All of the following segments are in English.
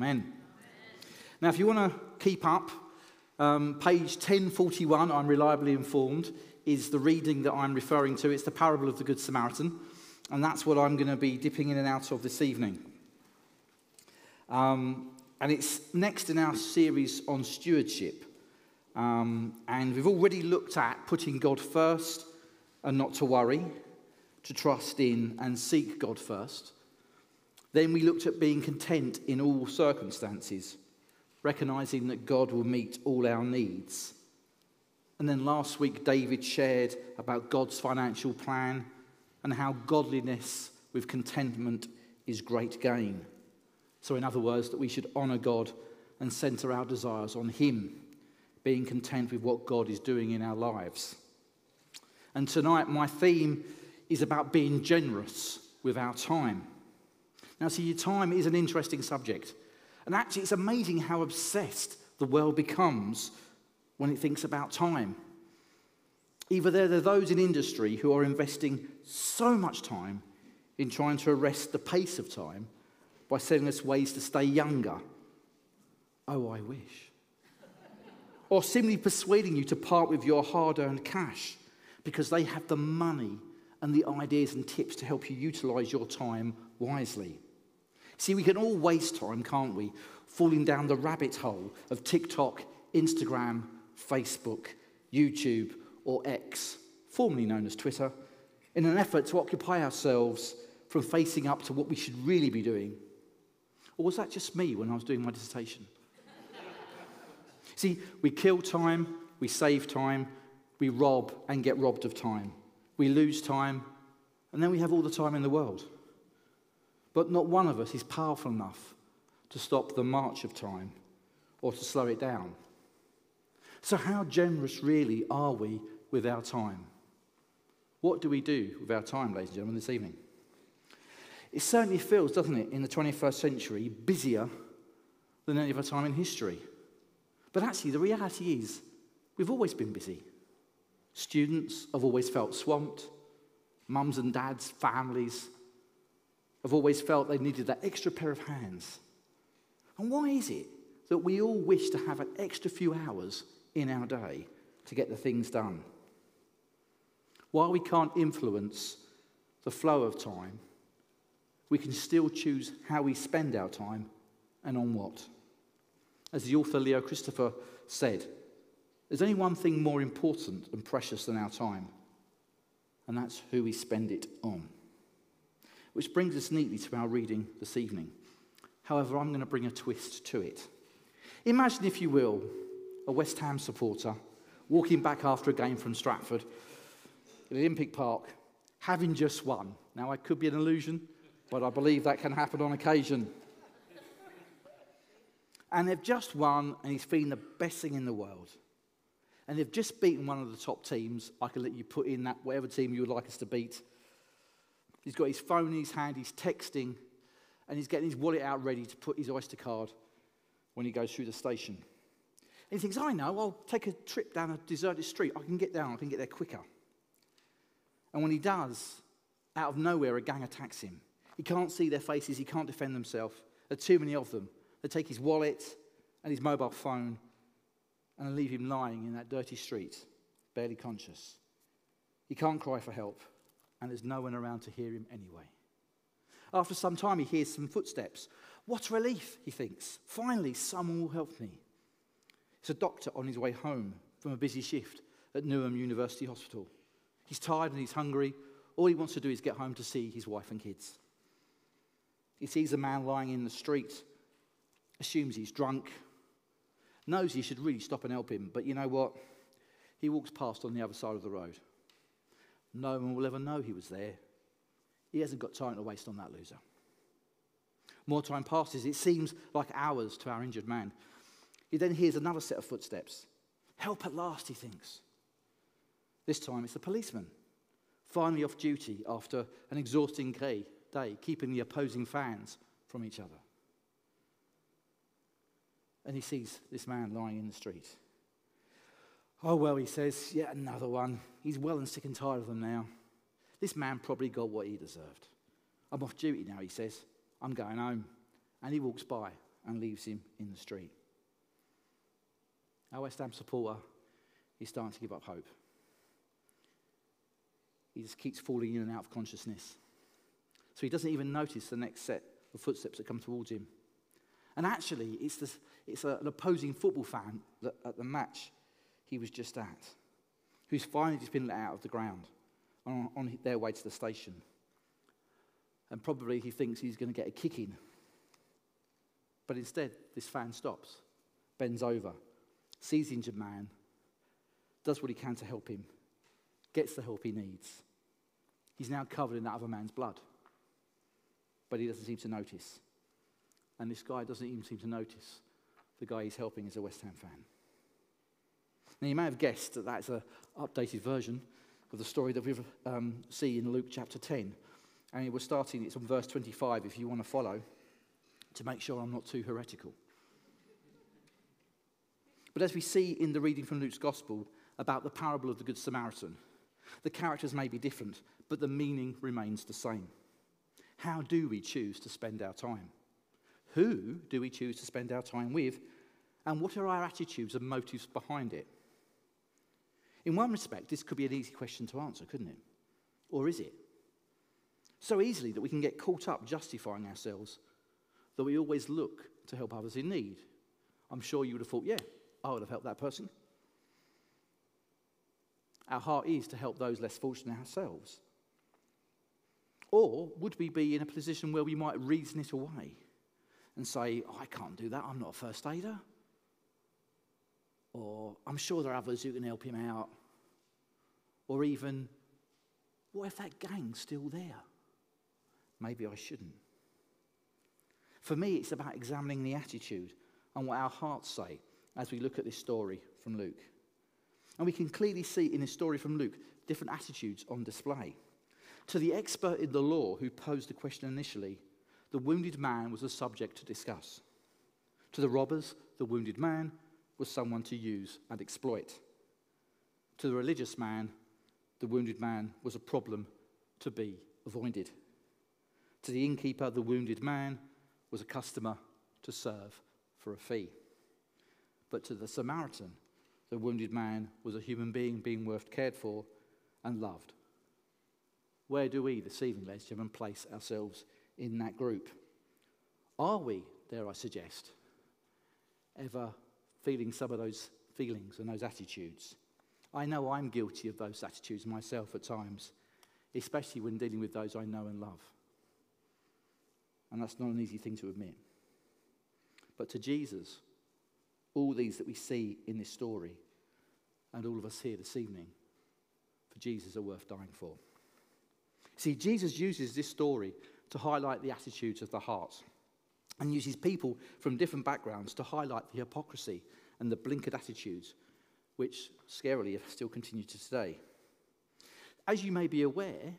Amen. Now, if you want to keep up, um, page 1041, I'm reliably informed, is the reading that I'm referring to. It's the parable of the Good Samaritan, and that's what I'm going to be dipping in and out of this evening. Um, and it's next in our series on stewardship. Um, and we've already looked at putting God first and not to worry, to trust in and seek God first. Then we looked at being content in all circumstances recognizing that God will meet all our needs. And then last week, David shared about God's financial plan and how godliness with contentment is great gain. So, in other words, that we should honor God and center our desires on Him, being content with what God is doing in our lives. And tonight, my theme is about being generous with our time. Now, see, your time is an interesting subject. And actually, it's amazing how obsessed the world becomes when it thinks about time. Either there are those in industry who are investing so much time in trying to arrest the pace of time by selling us ways to stay younger. Oh, I wish. or simply persuading you to part with your hard earned cash because they have the money and the ideas and tips to help you utilize your time wisely. See, we can all waste time, can't we? Falling down the rabbit hole of TikTok, Instagram, Facebook, YouTube, or X, formerly known as Twitter, in an effort to occupy ourselves from facing up to what we should really be doing. Or was that just me when I was doing my dissertation? See, we kill time, we save time, we rob and get robbed of time. We lose time, and then we have all the time in the world. But not one of us is powerful enough to stop the march of time or to slow it down. So, how generous really are we with our time? What do we do with our time, ladies and gentlemen, this evening? It certainly feels, doesn't it, in the 21st century, busier than any other time in history. But actually, the reality is, we've always been busy. Students have always felt swamped, mums and dads, families, have always felt they needed that extra pair of hands. And why is it that we all wish to have an extra few hours in our day to get the things done? While we can't influence the flow of time, we can still choose how we spend our time and on what. As the author Leo Christopher said, there's only one thing more important and precious than our time, and that's who we spend it on. Which brings us neatly to our reading this evening. However, I'm going to bring a twist to it. Imagine, if you will, a West Ham supporter walking back after a game from Stratford at Olympic Park, having just won. Now, it could be an illusion, but I believe that can happen on occasion. And they've just won, and he's feeling the best thing in the world. And they've just beaten one of the top teams. I can let you put in that whatever team you would like us to beat. He's got his phone in his hand, he's texting, and he's getting his wallet out ready to put his Oyster card when he goes through the station. And he thinks, I know, I'll take a trip down a deserted street. I can get down, I can get there quicker. And when he does, out of nowhere, a gang attacks him. He can't see their faces, he can't defend himself. There are too many of them. They take his wallet and his mobile phone and leave him lying in that dirty street, barely conscious. He can't cry for help and there's no one around to hear him anyway. After some time, he hears some footsteps. What relief, he thinks. Finally, someone will help me. It's a doctor on his way home from a busy shift at Newham University Hospital. He's tired and he's hungry. All he wants to do is get home to see his wife and kids. He sees a man lying in the street, assumes he's drunk, knows he should really stop and help him, but you know what? He walks past on the other side of the road. No one will ever know he was there. He hasn't got time to waste on that loser. More time passes. It seems like hours to our injured man. He then hears another set of footsteps. Help at last, he thinks. This time it's the policeman, finally off duty after an exhausting day, keeping the opposing fans from each other. And he sees this man lying in the street. Oh, well, he says, yet another one. He's well and sick and tired of them now. This man probably got what he deserved. I'm off duty now, he says. I'm going home. And he walks by and leaves him in the street. Our West Ham supporter is starting to give up hope. He just keeps falling in and out of consciousness. So he doesn't even notice the next set of footsteps that come towards him. And actually, it's, this, it's a, an opposing football fan that, at the match he was just at, who's finally just been let out of the ground on, on their way to the station. And probably he thinks he's going to get a kicking. But instead, this fan stops, bends over, sees the injured man, does what he can to help him, gets the help he needs. He's now covered in that other man's blood. But he doesn't seem to notice. And this guy doesn't even seem to notice the guy he's helping is a West Ham fan. Now, you may have guessed that that's an updated version of the story that we um, see in Luke chapter 10. And we're starting, it's on verse 25 if you want to follow, to make sure I'm not too heretical. But as we see in the reading from Luke's Gospel about the parable of the Good Samaritan, the characters may be different, but the meaning remains the same. How do we choose to spend our time? Who do we choose to spend our time with? And what are our attitudes and motives behind it? In one respect, this could be an easy question to answer, couldn't it? Or is it? So easily that we can get caught up justifying ourselves that we always look to help others in need. I'm sure you would have thought, yeah, I would have helped that person. Our heart is to help those less fortunate ourselves. Or would we be in a position where we might reason it away and say, oh, I can't do that, I'm not a first aider? Or I'm sure there are others who can help him out. Or even, what if that gang's still there? Maybe I shouldn't. For me, it's about examining the attitude and what our hearts say as we look at this story from Luke. And we can clearly see in this story from Luke different attitudes on display. To the expert in the law who posed the question initially, the wounded man was a subject to discuss. To the robbers, the wounded man was someone to use and exploit. To the religious man, the wounded man was a problem to be avoided. To the innkeeper, the wounded man was a customer to serve for a fee. But to the Samaritan, the wounded man was a human being being worth cared for and loved. Where do we this evening, ladies and gentlemen, place ourselves in that group? Are we, dare I suggest, ever feeling some of those feelings and those attitudes. I know I'm guilty of those attitudes myself at times, especially when dealing with those I know and love. And that's not an easy thing to admit. But to Jesus, all these that we see in this story, and all of us here this evening, for Jesus are worth dying for. See, Jesus uses this story to highlight the attitudes of the heart and uses people from different backgrounds to highlight the hypocrisy and the blinkered attitudes which scarily still continued to today. As you may be aware,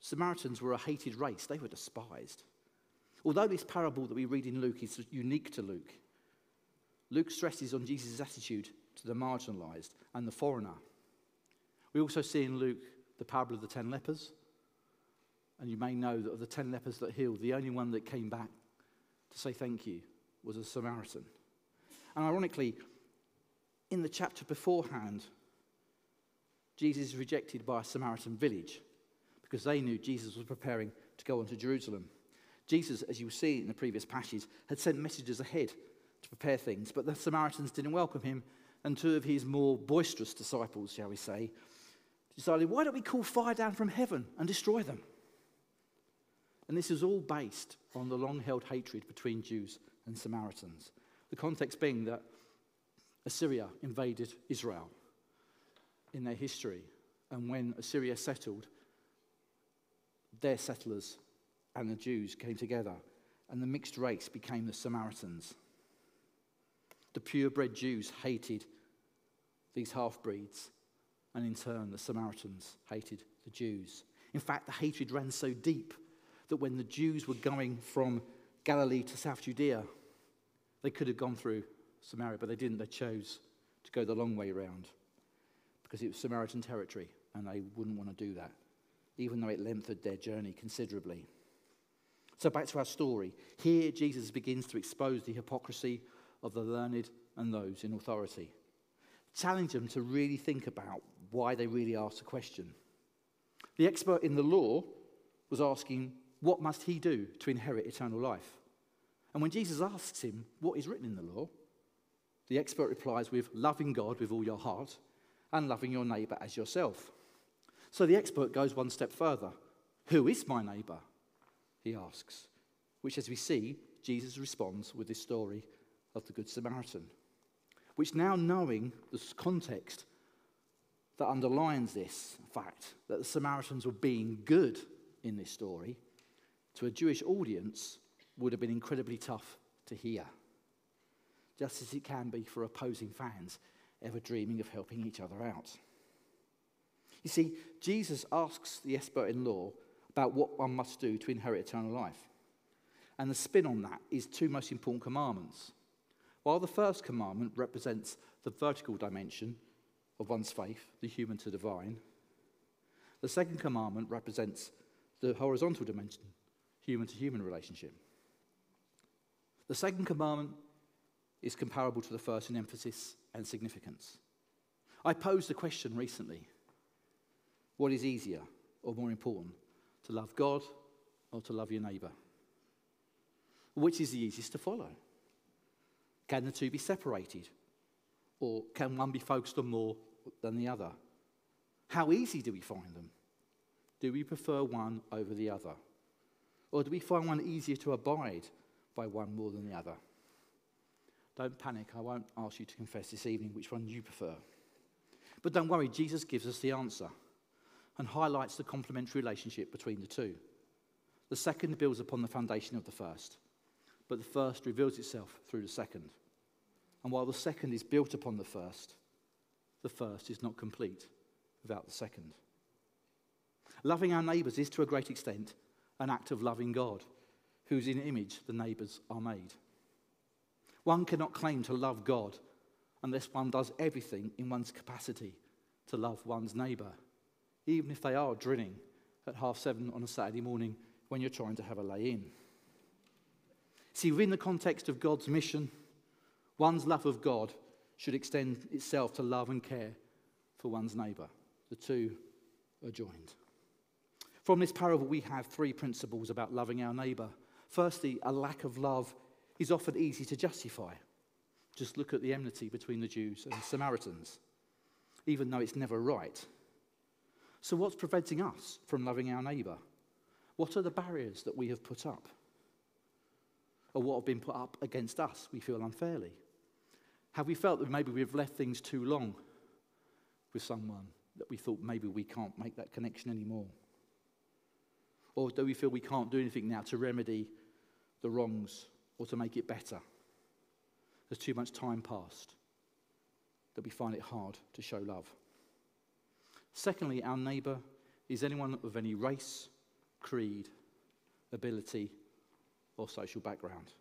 Samaritans were a hated race, they were despised. Although this parable that we read in Luke is unique to Luke, Luke stresses on Jesus' attitude to the marginalized and the foreigner. We also see in Luke the parable of the ten lepers, and you may know that of the ten lepers that healed, the only one that came back to say thank you was a Samaritan. And ironically, in the chapter beforehand, Jesus is rejected by a Samaritan village because they knew Jesus was preparing to go on to Jerusalem. Jesus, as you see in the previous passage, had sent messengers ahead to prepare things, but the Samaritans didn't welcome him, and two of his more boisterous disciples, shall we say, decided, why don't we call fire down from heaven and destroy them? And this is all based on the long held hatred between Jews and Samaritans. The context being that Assyria invaded Israel in their history. And when Assyria settled, their settlers and the Jews came together, and the mixed race became the Samaritans. The purebred Jews hated these half breeds, and in turn, the Samaritans hated the Jews. In fact, the hatred ran so deep that when the Jews were going from Galilee to South Judea, they could have gone through Samaria, but they didn't. They chose to go the long way around because it was Samaritan territory and they wouldn't want to do that, even though it lengthened their journey considerably. So, back to our story. Here, Jesus begins to expose the hypocrisy of the learned and those in authority. Challenge them to really think about why they really asked the question. The expert in the law was asking, What must he do to inherit eternal life? And when Jesus asks him, What is written in the law? the expert replies with, Loving God with all your heart and loving your neighbour as yourself. So the expert goes one step further. Who is my neighbour? He asks, which, as we see, Jesus responds with this story of the Good Samaritan. Which, now knowing the context that underlines this fact that the Samaritans were being good in this story, to a Jewish audience would have been incredibly tough to hear, just as it can be for opposing fans ever dreaming of helping each other out. You see, Jesus asks the expert in law about what one must do to inherit eternal life. And the spin on that is two most important commandments. While the first commandment represents the vertical dimension of one's faith, the human to divine, the second commandment represents the horizontal dimension, human to human relationship. The second commandment is comparable to the first in emphasis and significance. I posed the question recently what is easier or more important, to love God or to love your neighbour? Which is the easiest to follow? Can the two be separated? Or can one be focused on more than the other? How easy do we find them? Do we prefer one over the other? Or do we find one easier to abide by one more than the other? Don't panic, I won't ask you to confess this evening which one you prefer. But don't worry, Jesus gives us the answer and highlights the complementary relationship between the two. The second builds upon the foundation of the first, but the first reveals itself through the second. And while the second is built upon the first, the first is not complete without the second. Loving our neighbours is to a great extent an act of loving God, whose in image the neighbours are made. One cannot claim to love God unless one does everything in one's capacity to love one's neighbour even if they are drilling at half seven on a Saturday morning when you're trying to have a lay in. See, within the context of God's mission, one's love of God should extend itself to love and care for one's neighbour. The two are joined. From this parable, we have three principles about loving our neighbour. Firstly, a lack of love is often easy to justify. Just look at the enmity between the Jews and the Samaritans. Even though it's never right, so, what's preventing us from loving our neighbour? What are the barriers that we have put up? Or what have been put up against us we feel unfairly? Have we felt that maybe we've left things too long with someone that we thought maybe we can't make that connection anymore? Or do we feel we can't do anything now to remedy the wrongs or to make it better? There's too much time passed that we find it hard to show love. Secondly, our neighbour is anyone of any race, creed, ability, or social background.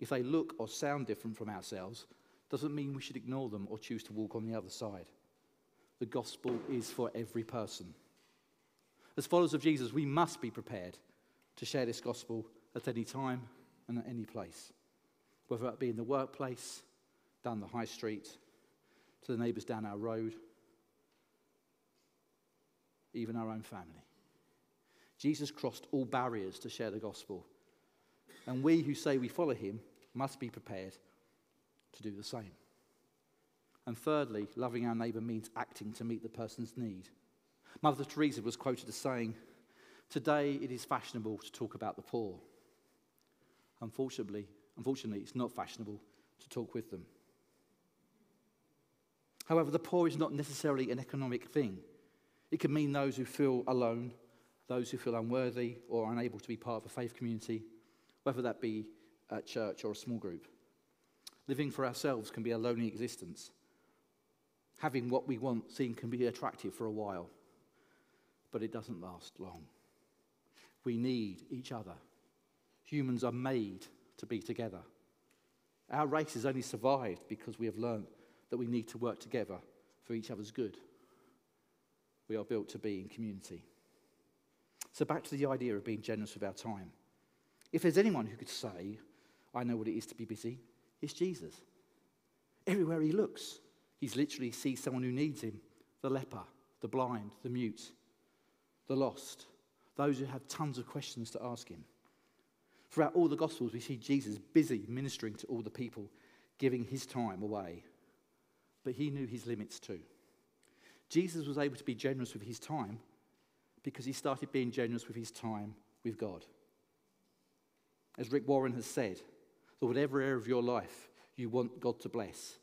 If they look or sound different from ourselves, doesn't mean we should ignore them or choose to walk on the other side. The gospel is for every person. As followers of Jesus, we must be prepared to share this gospel at any time and at any place, whether it be in the workplace, down the high street, to the neighbours down our road even our own family. Jesus crossed all barriers to share the gospel. And we who say we follow him must be prepared to do the same. And thirdly, loving our neighbour means acting to meet the person's need. Mother Teresa was quoted as saying, Today it is fashionable to talk about the poor. Unfortunately, unfortunately, it's not fashionable to talk with them. However, the poor is not necessarily an economic thing. It can mean those who feel alone, those who feel unworthy or unable to be part of a faith community, whether that be at church or a small group. Living for ourselves can be a lonely existence. Having what we want seen can be attractive for a while, but it doesn't last long. We need each other. Humans are made to be together. Our race has only survived because we have learned that we need to work together for each other's good we are built to be in community. So, back to the idea of being generous with our time. If there's anyone who could say, I know what it is to be busy, it's Jesus. Everywhere he looks, he's literally sees someone who needs him the leper, the blind, the mute, the lost, those who have tons of questions to ask him. Throughout all the Gospels, we see Jesus busy ministering to all the people, giving his time away. But he knew his limits too. Jesus was able to be generous with his time because he started being generous with his time with God. As Rick Warren has said, that whatever area of your life you want God to bless,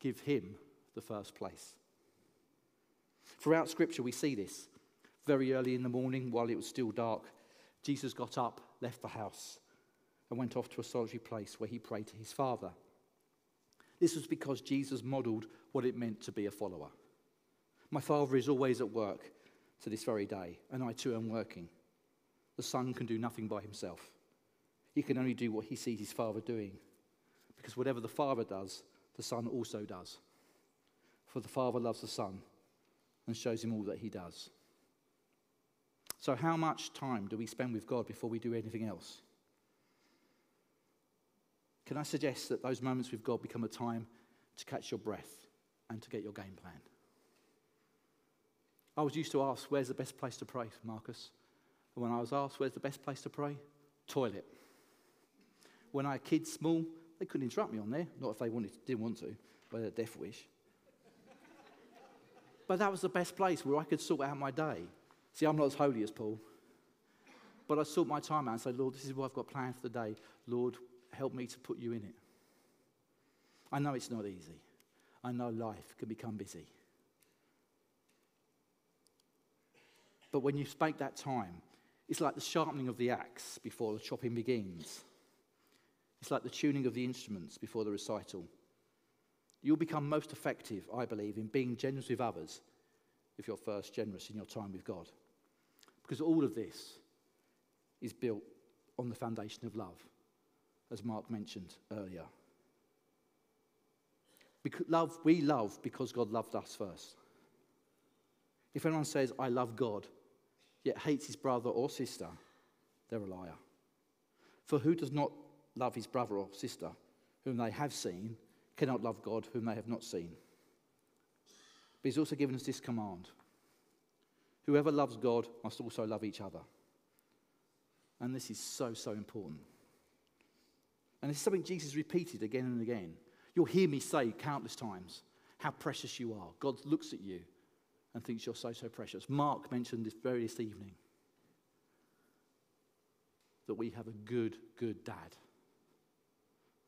give him the first place. Throughout Scripture, we see this. Very early in the morning, while it was still dark, Jesus got up, left the house, and went off to a solitary place where he prayed to his Father. This was because Jesus modeled what it meant to be a follower. My Father is always at work to this very day, and I too am working. The Son can do nothing by himself. He can only do what he sees his Father doing. Because whatever the Father does, the Son also does. For the Father loves the Son and shows him all that he does. So, how much time do we spend with God before we do anything else? Can I suggest that those moments with God become a time to catch your breath and to get your game plan? I was used to ask, Where's the best place to pray, Marcus? And when I was asked, Where's the best place to pray? Toilet. When I had kids small, they couldn't interrupt me on there. Not if they wanted, didn't want to, but a death wish. but that was the best place where I could sort out my day. See, I'm not as holy as Paul. But I sort my time out and say, Lord, this is what I've got planned for the day. Lord, help me to put you in it. I know it's not easy. I know life can become busy. But when you spake that time, it's like the sharpening of the axe before the chopping begins. It's like the tuning of the instruments before the recital. You'll become most effective, I believe, in being generous with others if you're first generous in your time with God. Because all of this is built on the foundation of love, as Mark mentioned earlier. Because love, we love because God loved us first. If anyone says, I love God, yet hates his brother or sister, they're a liar. For who does not love his brother or sister whom they have seen cannot love God whom they have not seen? But he's also given us this command Whoever loves God must also love each other. And this is so, so important. And it's something Jesus repeated again and again. You'll hear me say countless times how precious you are. God looks at you and thinks you're so, so precious. Mark mentioned this very this evening that we have a good, good dad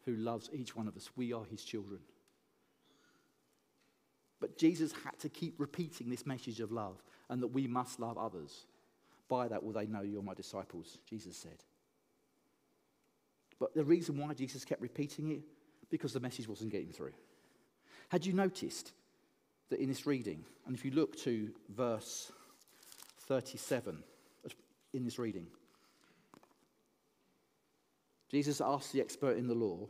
who loves each one of us. We are his children. But Jesus had to keep repeating this message of love and that we must love others. By that will they know you're my disciples, Jesus said. But the reason why Jesus kept repeating it, because the message wasn't getting through. Had you noticed that in this reading, and if you look to verse 37 in this reading, Jesus asked the expert in the law,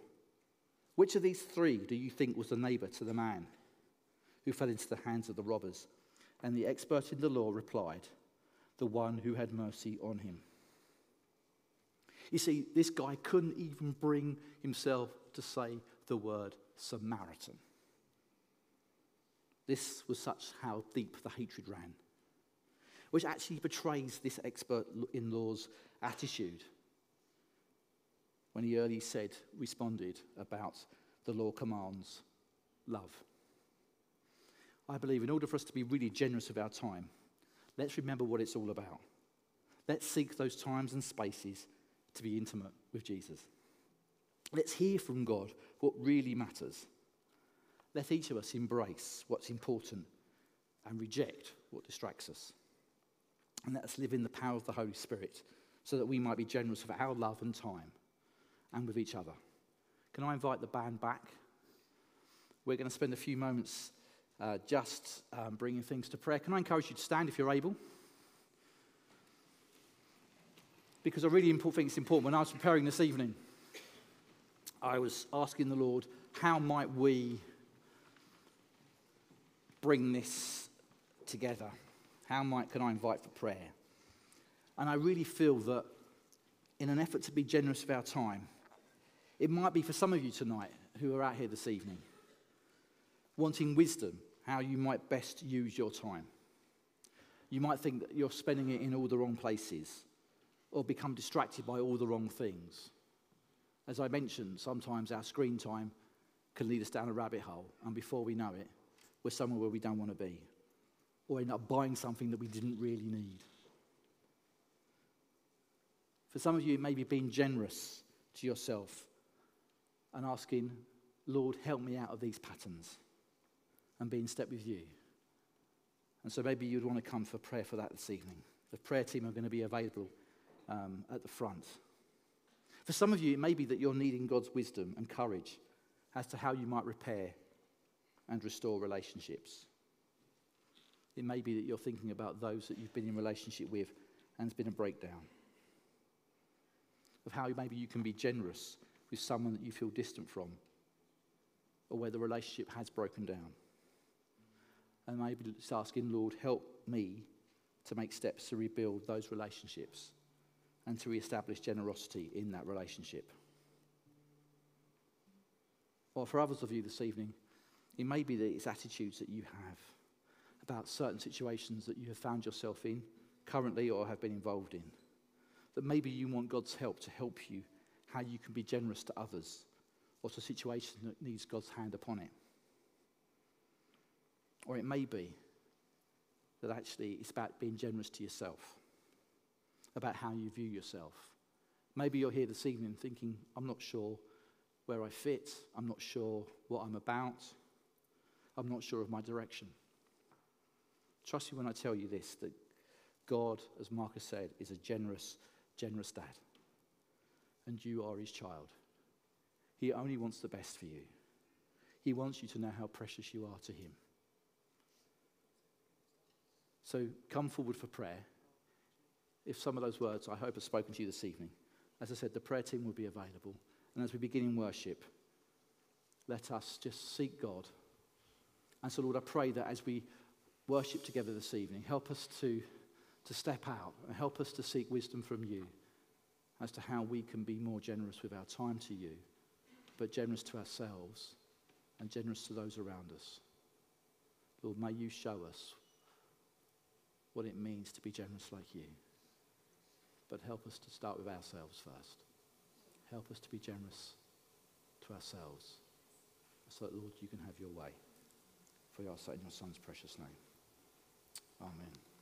Which of these three do you think was the neighbor to the man who fell into the hands of the robbers? And the expert in the law replied, The one who had mercy on him. You see, this guy couldn't even bring himself to say the word Samaritan. This was such how deep the hatred ran, which actually betrays this expert in law's attitude when he early said, responded about the law commands love. I believe in order for us to be really generous with our time, let's remember what it's all about. Let's seek those times and spaces to be intimate with Jesus. Let's hear from God what really matters. Let each of us embrace what's important and reject what distracts us. And let us live in the power of the Holy Spirit so that we might be generous with our love and time and with each other. Can I invite the band back? We're going to spend a few moments uh, just um, bringing things to prayer. Can I encourage you to stand if you're able? Because I really important think it's important. When I was preparing this evening, I was asking the Lord, how might we bring this together? How might can I invite for prayer? And I really feel that in an effort to be generous with our time. It might be for some of you tonight who are out here this evening, wanting wisdom how you might best use your time. You might think that you're spending it in all the wrong places or become distracted by all the wrong things. As I mentioned, sometimes our screen time can lead us down a rabbit hole, and before we know it, we're somewhere where we don't want to be, or end up buying something that we didn't really need. For some of you, it may be being generous to yourself and asking, Lord, help me out of these patterns and be in step with you. And so maybe you'd want to come for prayer for that this evening. The prayer team are going to be available um, at the front. For some of you, it may be that you're needing God's wisdom and courage as to how you might repair and restore relationships. It may be that you're thinking about those that you've been in relationship with and there's been a breakdown. Of how maybe you can be generous with someone that you feel distant from or where the relationship has broken down. And maybe just asking, Lord, help me to make steps to rebuild those relationships and to re-establish generosity in that relationship. Or for others of you this evening, it may be that it's attitudes that you have about certain situations that you have found yourself in currently or have been involved in. That maybe you want God's help to help you how you can be generous to others or to a situation that needs God's hand upon it. Or it may be that actually it's about being generous to yourself, about how you view yourself. Maybe you're here this evening thinking, I'm not sure where I fit, I'm not sure what I'm about, I'm not sure of my direction. Trust me when I tell you this that God, as Marcus said, is a generous, generous dad. And you are his child. He only wants the best for you. He wants you to know how precious you are to him. So come forward for prayer. If some of those words I hope have spoken to you this evening, as I said, the prayer team will be available. And as we begin in worship, let us just seek God. And so, Lord, I pray that as we worship together this evening, help us to, to step out and help us to seek wisdom from you as to how we can be more generous with our time to you, but generous to ourselves and generous to those around us. Lord, may you show us what it means to be generous like you. But help us to start with ourselves first. Help us to be generous to ourselves so that, Lord, you can have your way. For your sake in your Son's precious name. Amen.